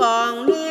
còn nếu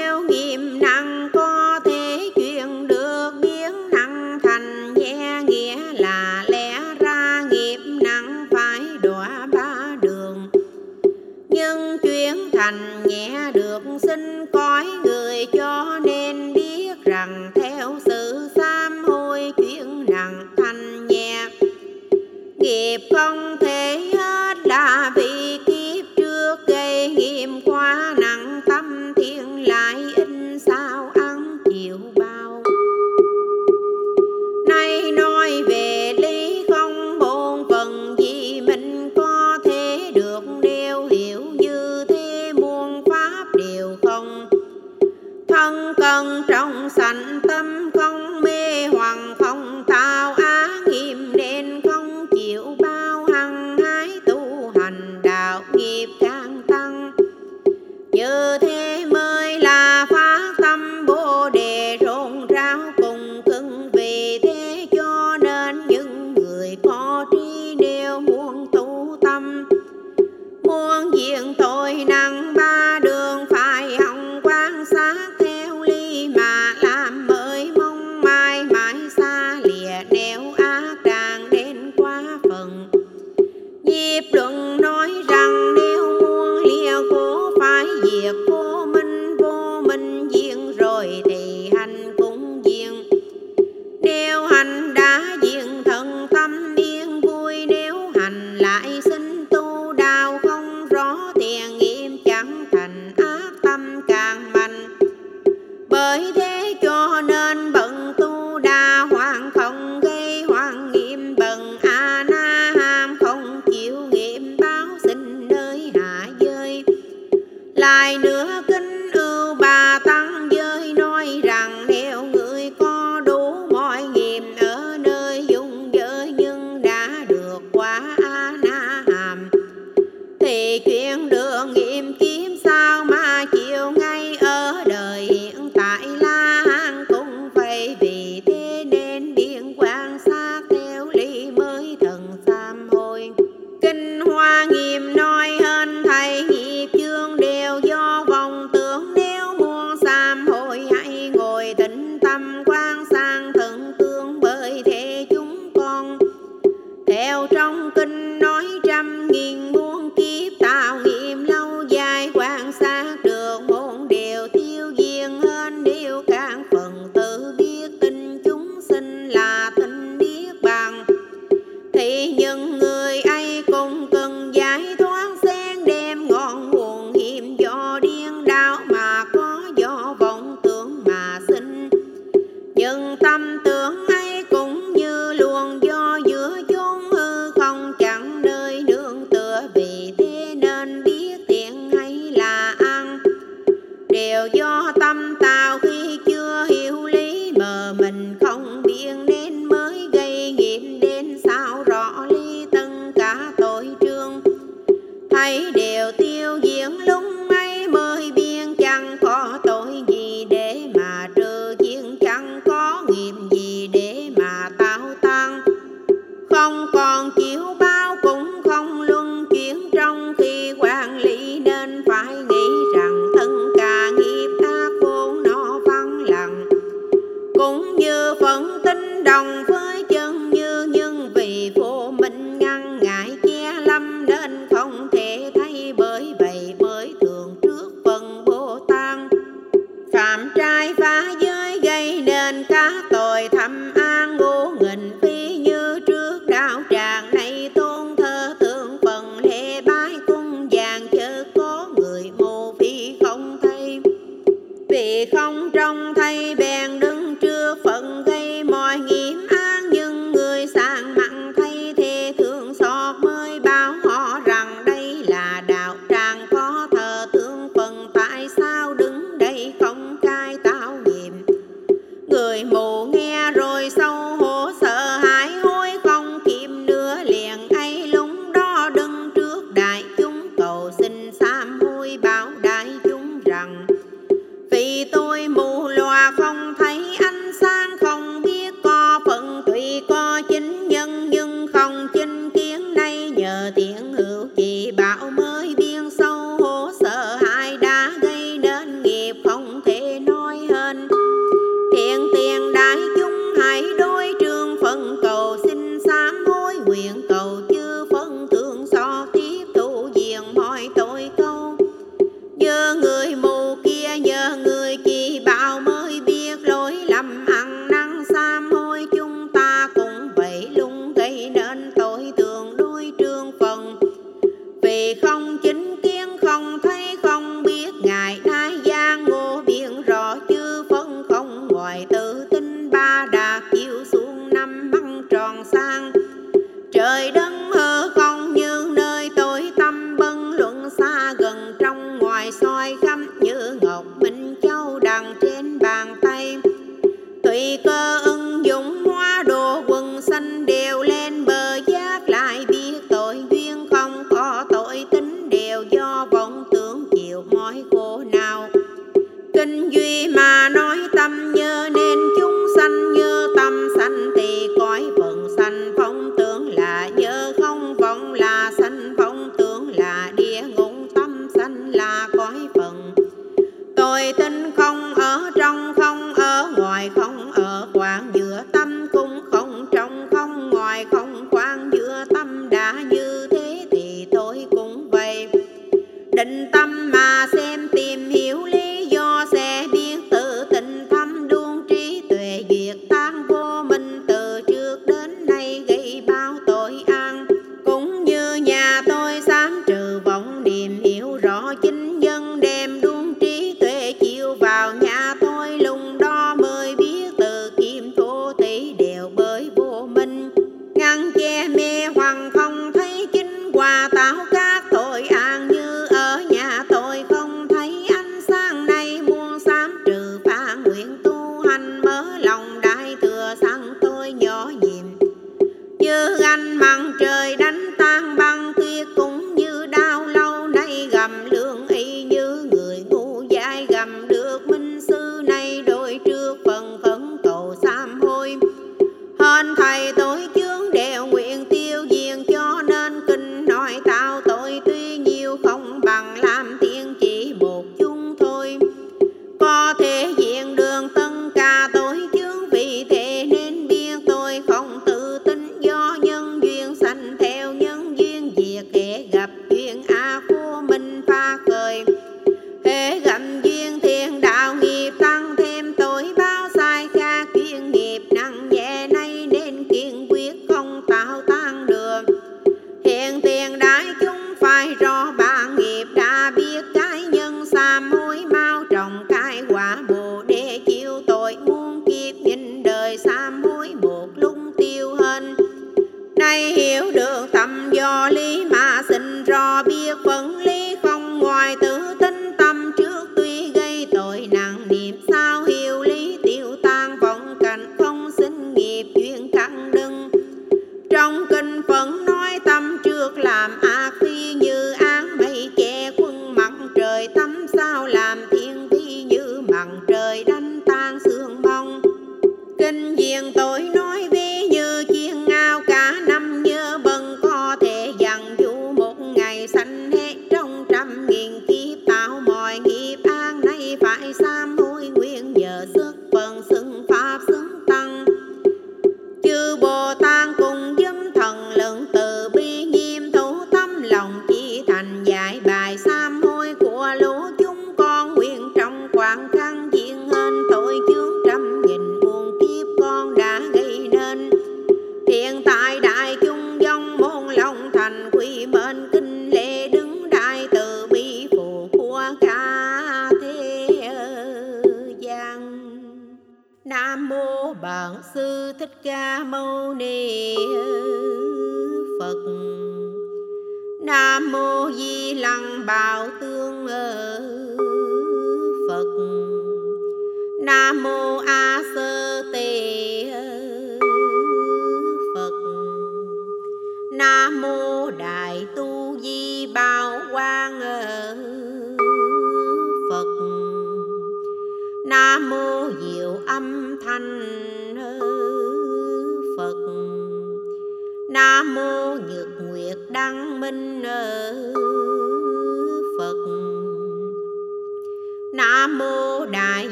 nguyện cầu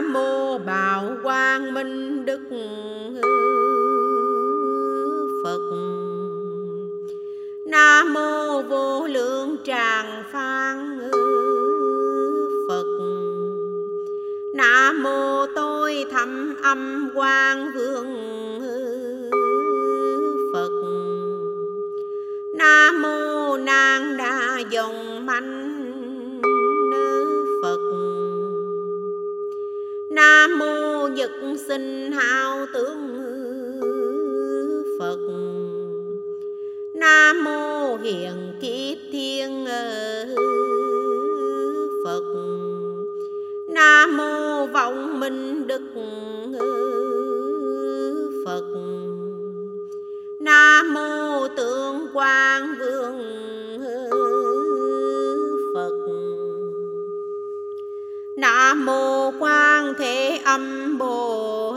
nam mô bảo quang minh đức phật. Nam mô vô lượng tràng phan phật. Nam mô tôi thầm âm quang vương sinh hao tướng phật. Nam mô hiền kiếp thiên phật. Nam mô vọng minh đức phật. Nam mô tượng quang vương phật. Nam mô quang âm bồ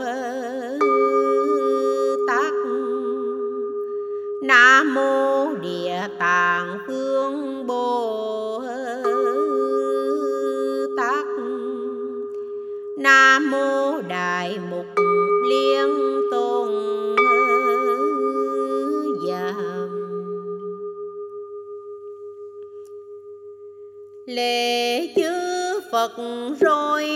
tát. Nam mô địa tạng phương bồ tát. Nam mô đại mục liên tôn giả lễ chư phật rồi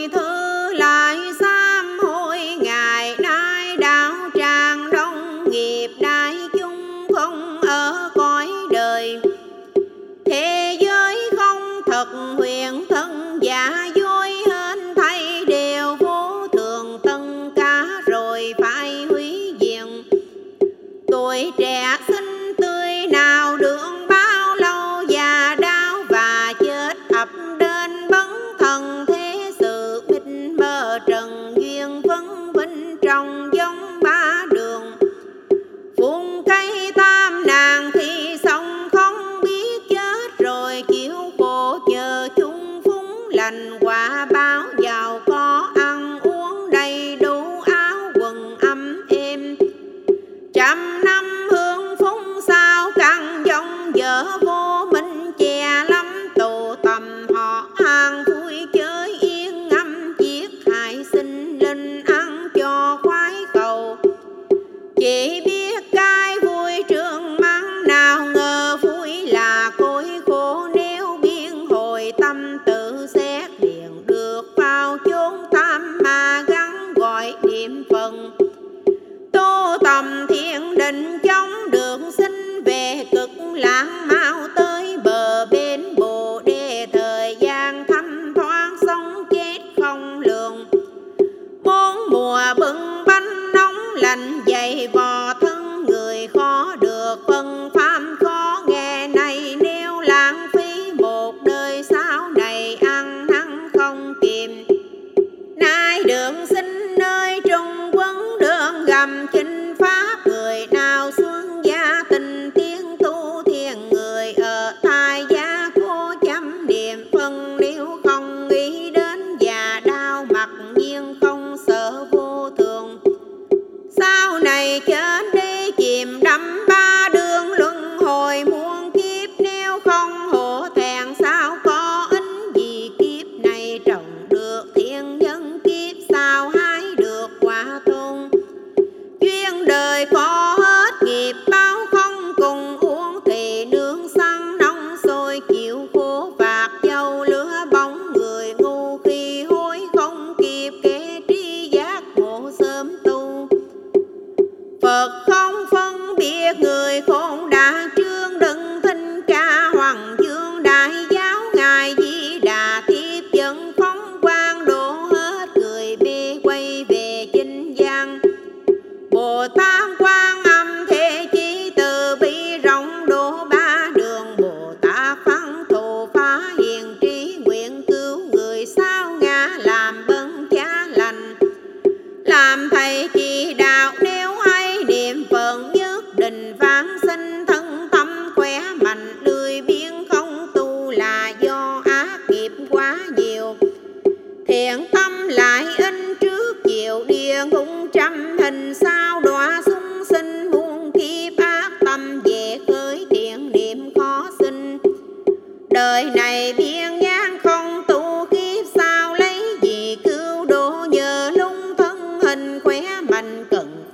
cận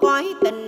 cõi tình.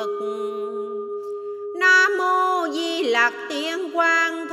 phật nam mô di lặc tiên quang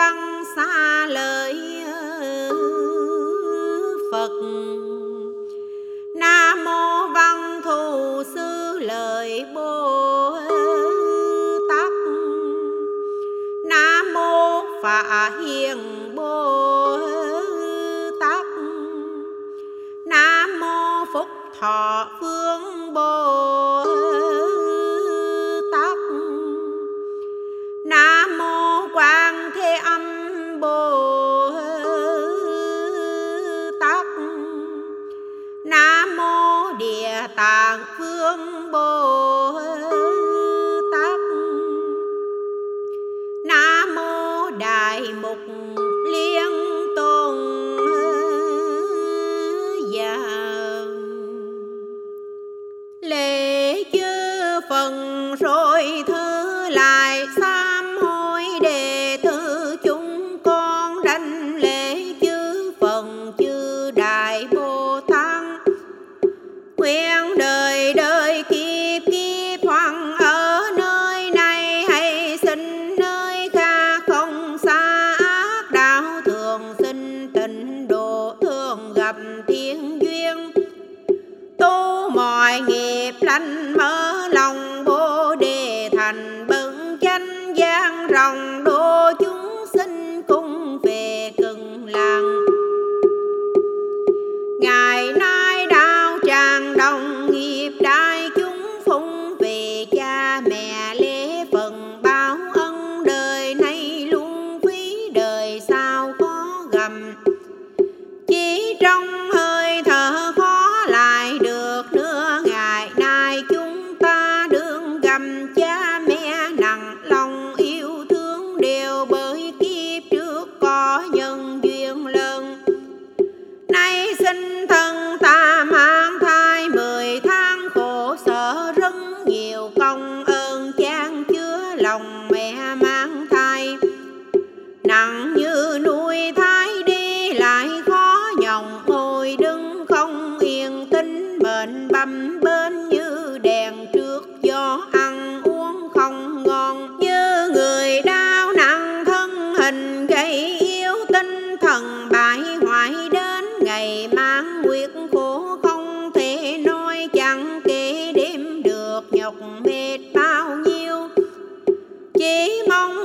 văn xa lời phật. Nam mô văn thù sư lời bồ tát nam mô phạ hiền bồ tát nam mô phúc thọ thần bại hoại đến ngày mang nguyệt khổ không thể nói chẳng kể đêm được nhọc mệt bao nhiêu. Chỉ mong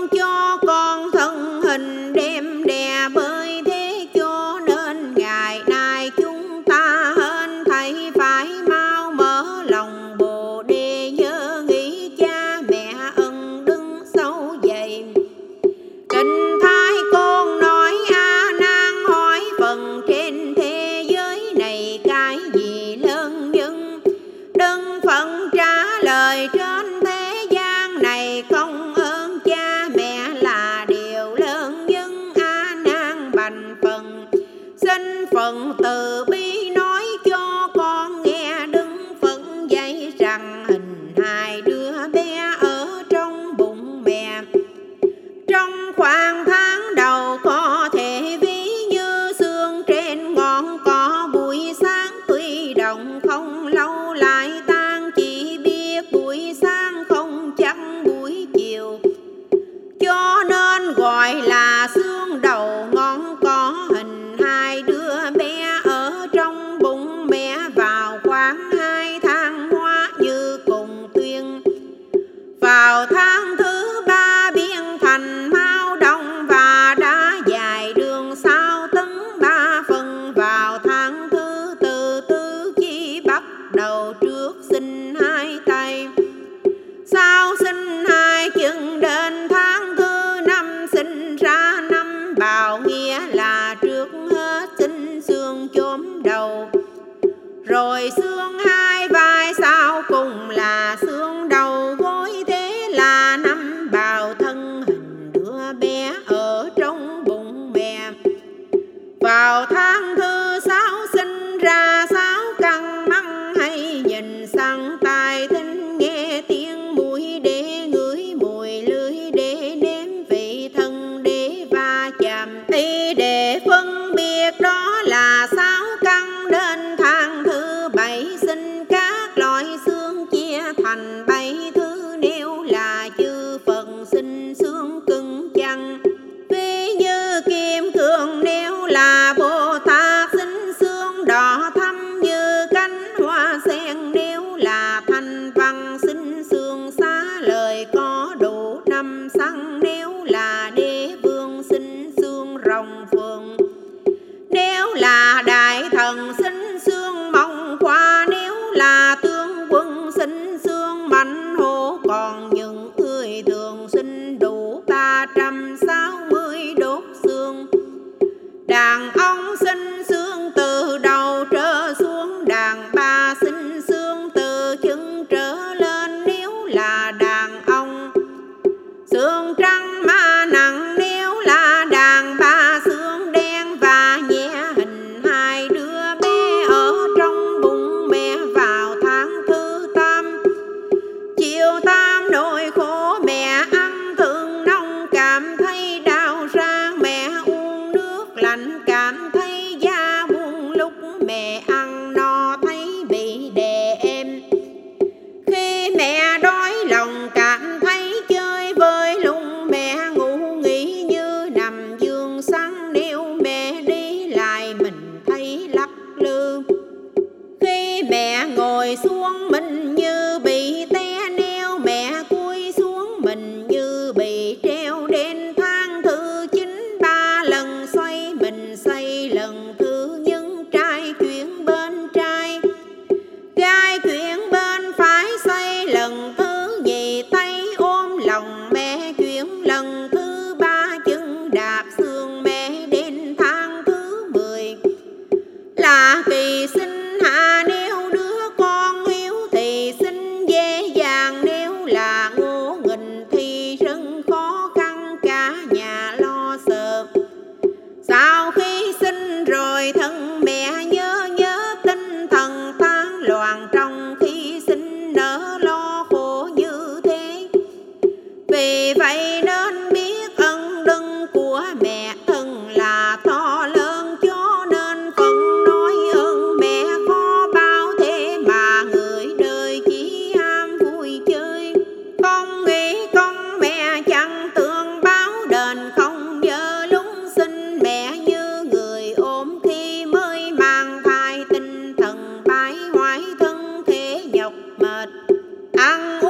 mệt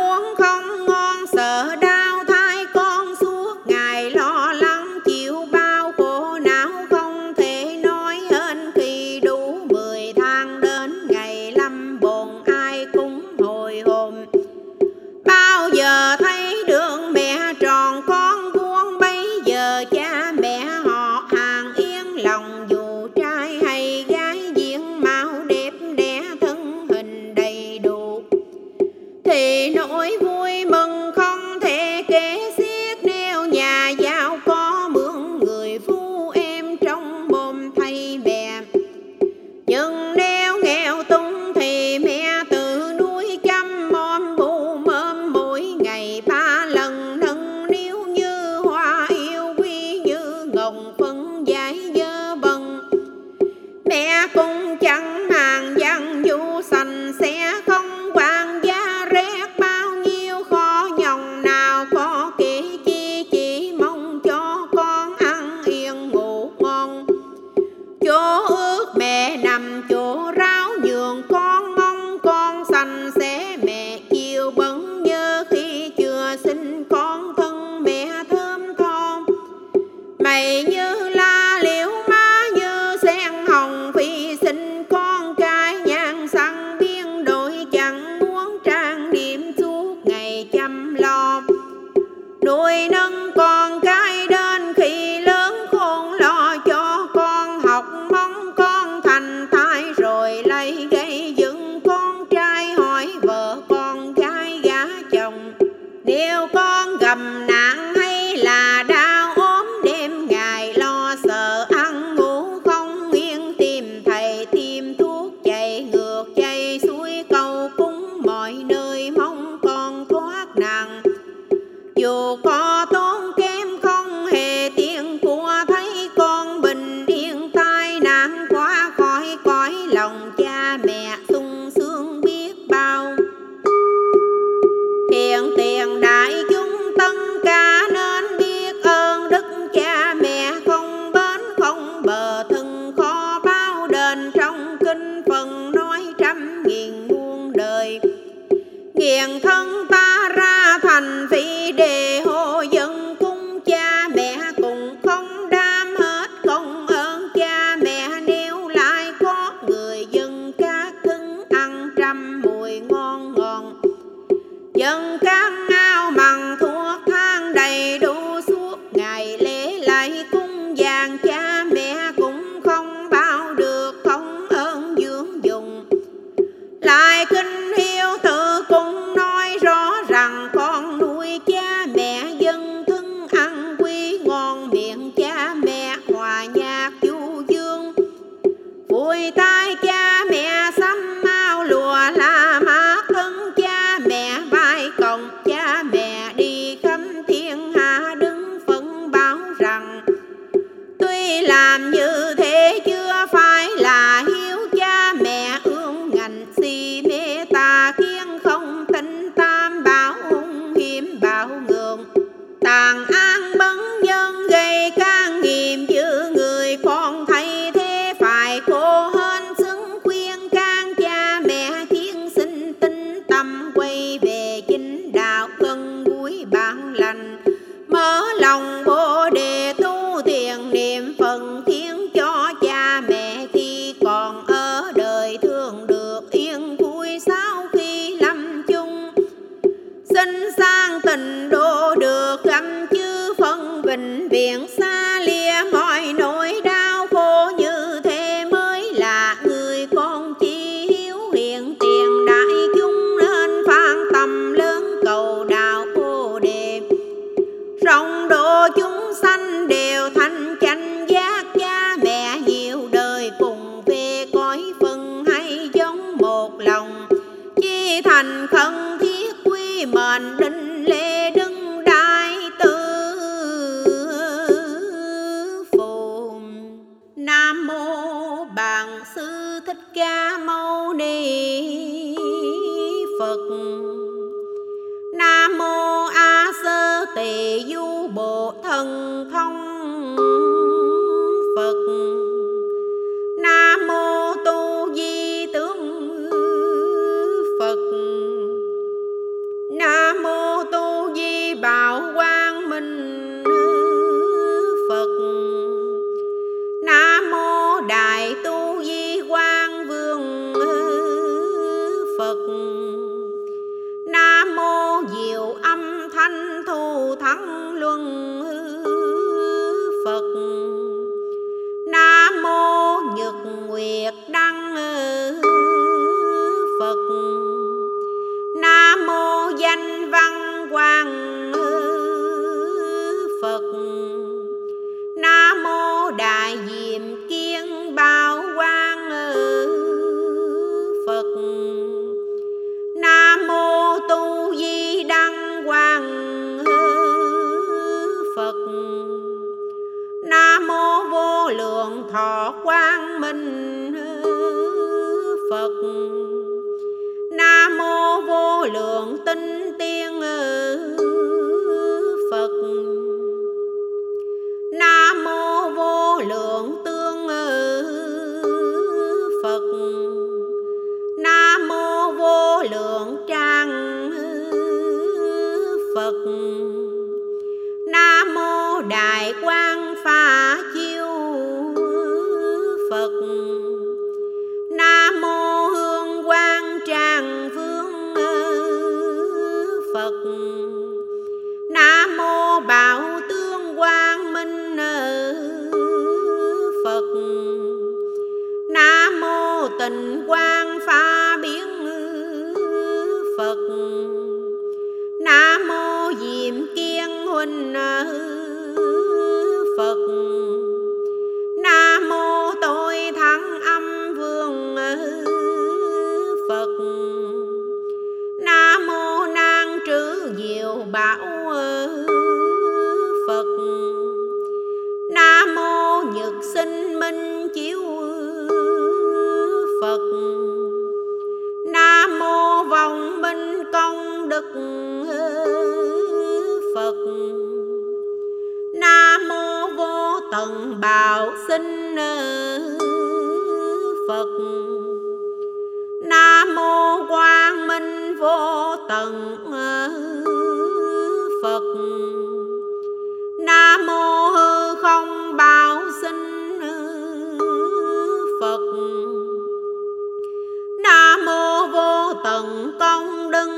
thần công đức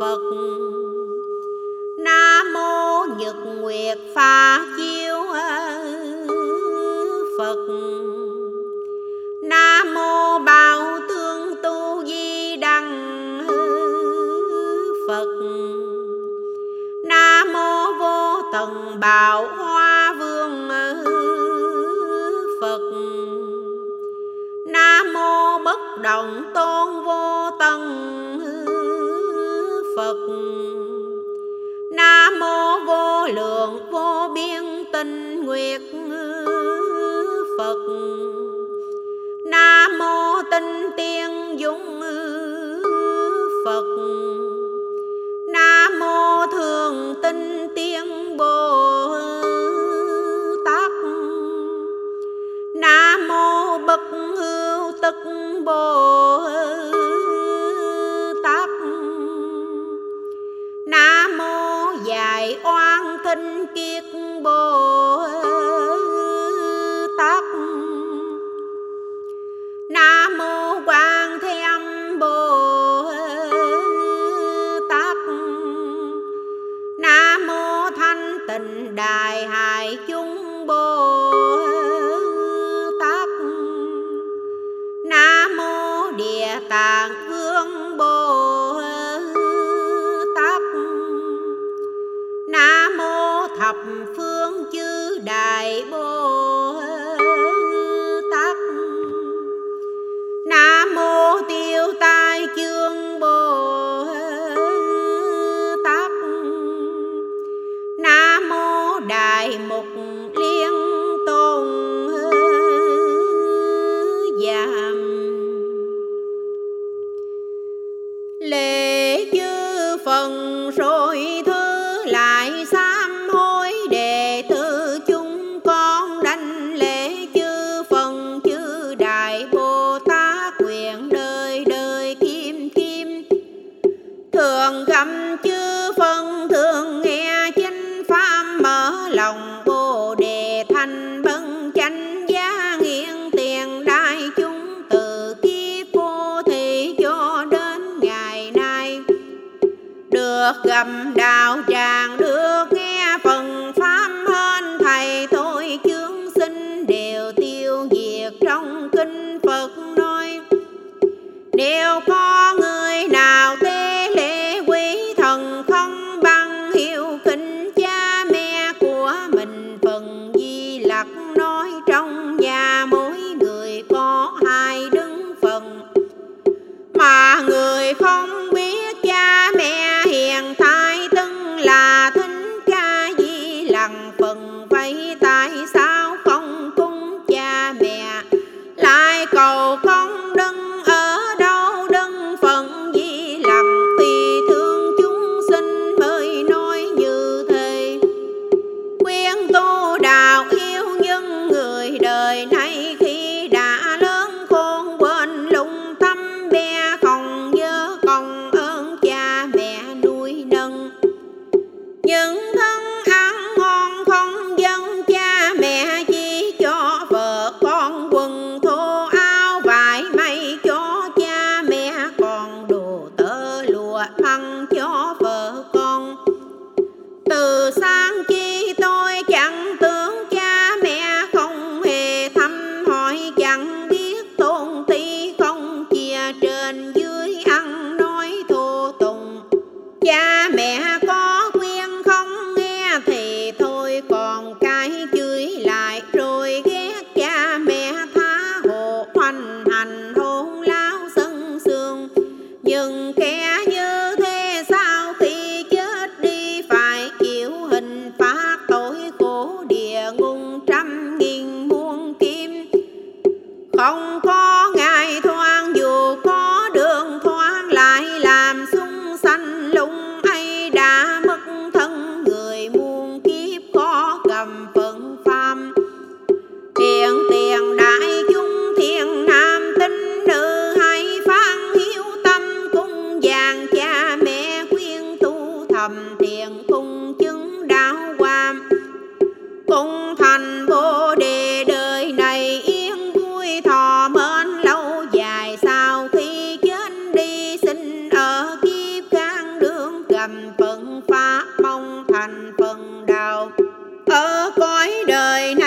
phật. Nam mô nhật nguyệt pha chiếu phật. Nam mô bảo tương tu di đăng phật. Nam mô vô tận bảo lòng tôi. được gầm đạo tràng được nghe phần pháp hơn thầy tôi chướng sinh đều tiêu diệt trong kinh phật nói, nếu có người nào pháp mong thành phần đạo ở cõi đời này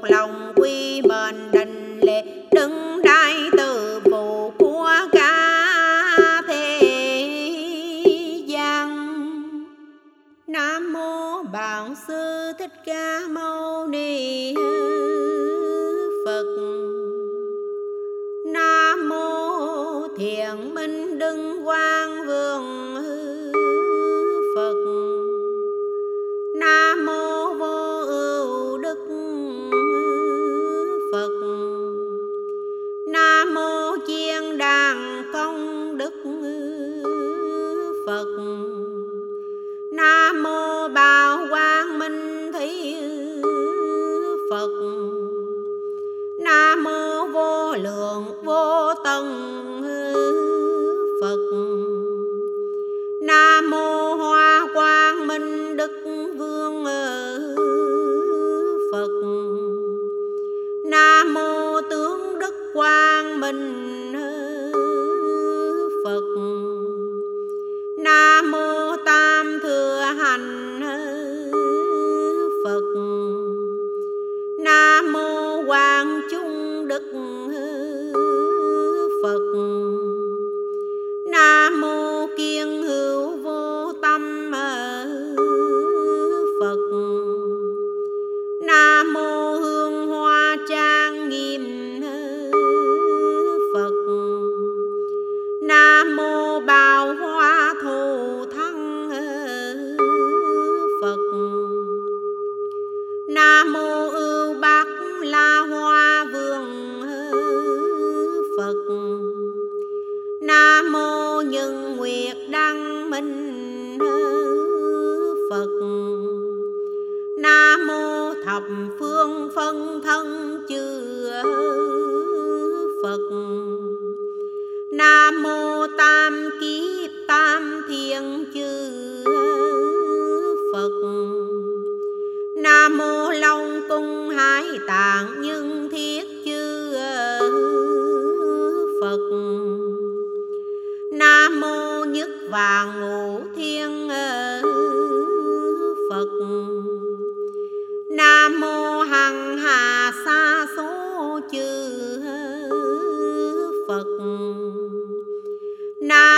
Palau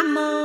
nam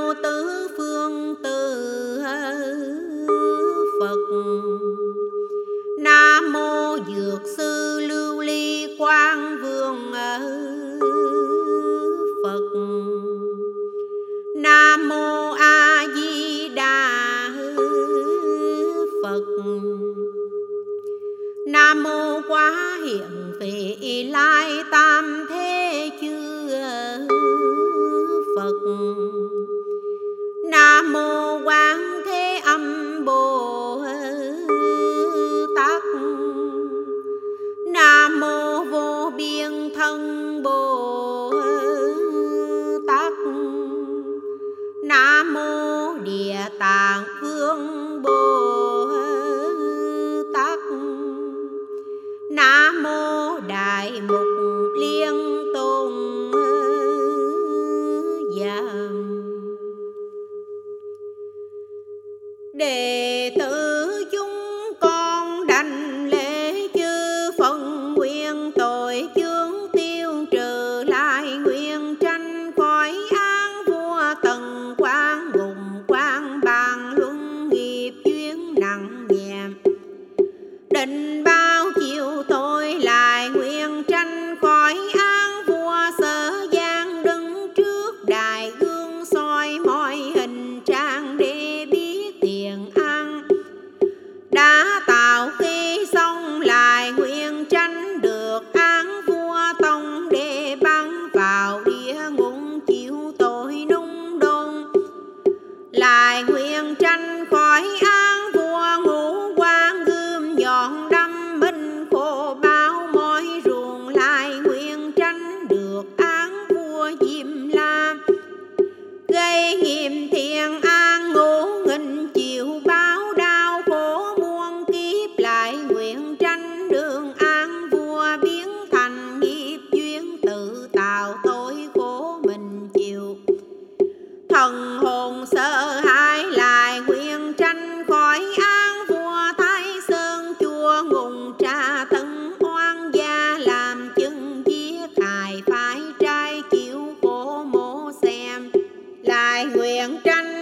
luyện tranh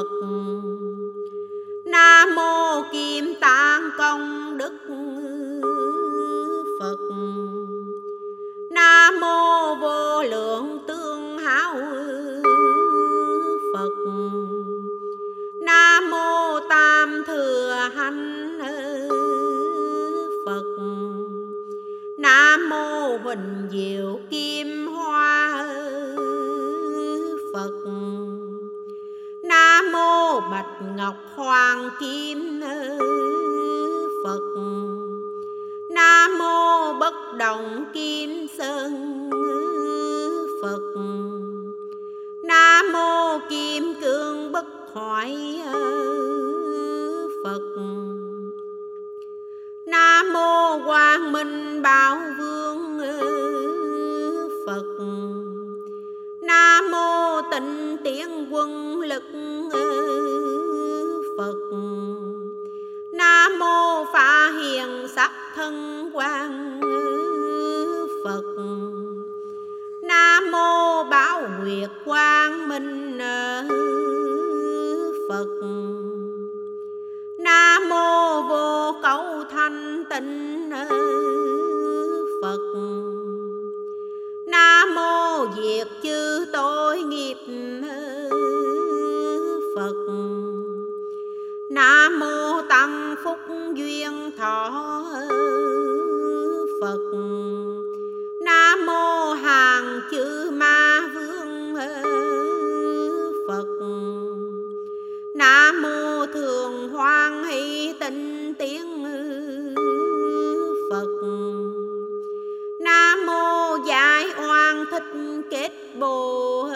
Phật. Nam mô Kim Tạng Công Đức Phật. Nam mô Vô Lượng Tương Hảo Phật. Nam mô Tam Thừa Hạnh Phật. Nam mô Huỳnh Diệu hoàng kim phật. Nam mô bất động kim sơn phật. Nam mô kim cương bất hoại phật. Nam mô quang minh bảo thân quan phật. Nam mô bảo nguyệt quang minh phật. Nam mô vô Cầu thanh tịnh phật. Nam mô diệt chư tội nghiệp phật. Nam mô tăng phúc duyên thọ Phật. Nam mô hàng chữ ma vương Phật. Nam mô thường hoan hỷ tịnh tiếng Phật. Nam mô giải oan thích kết bồ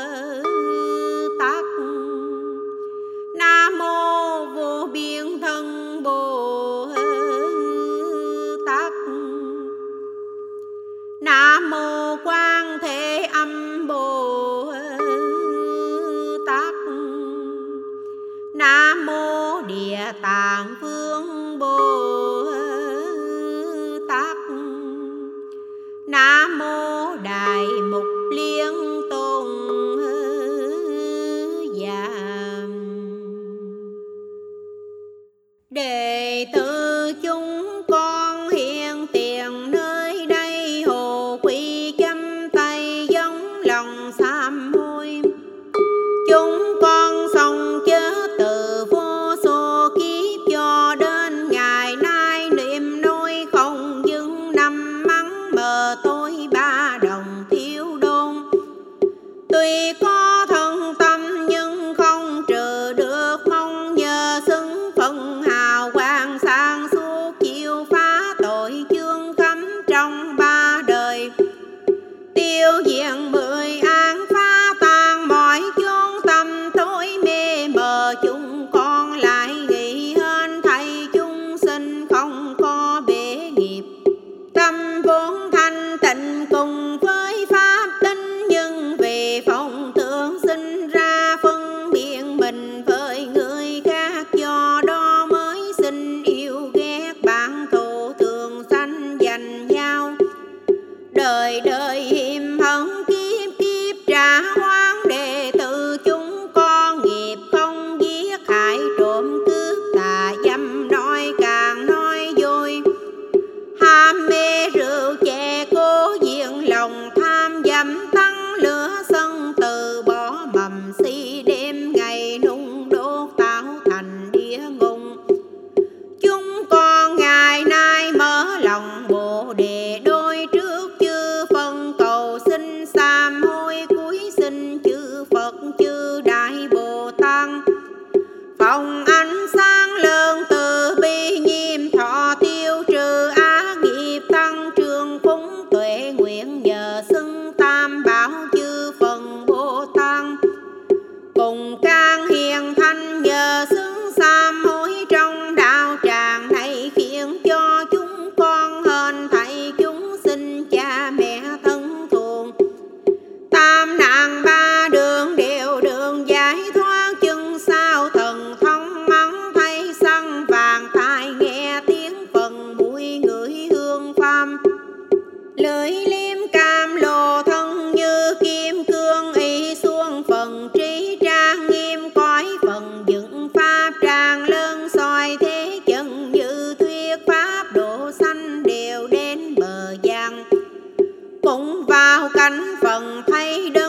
cũng vào cánh phần thay đơn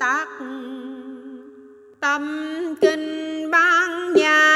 tác tâm kinh ban nhà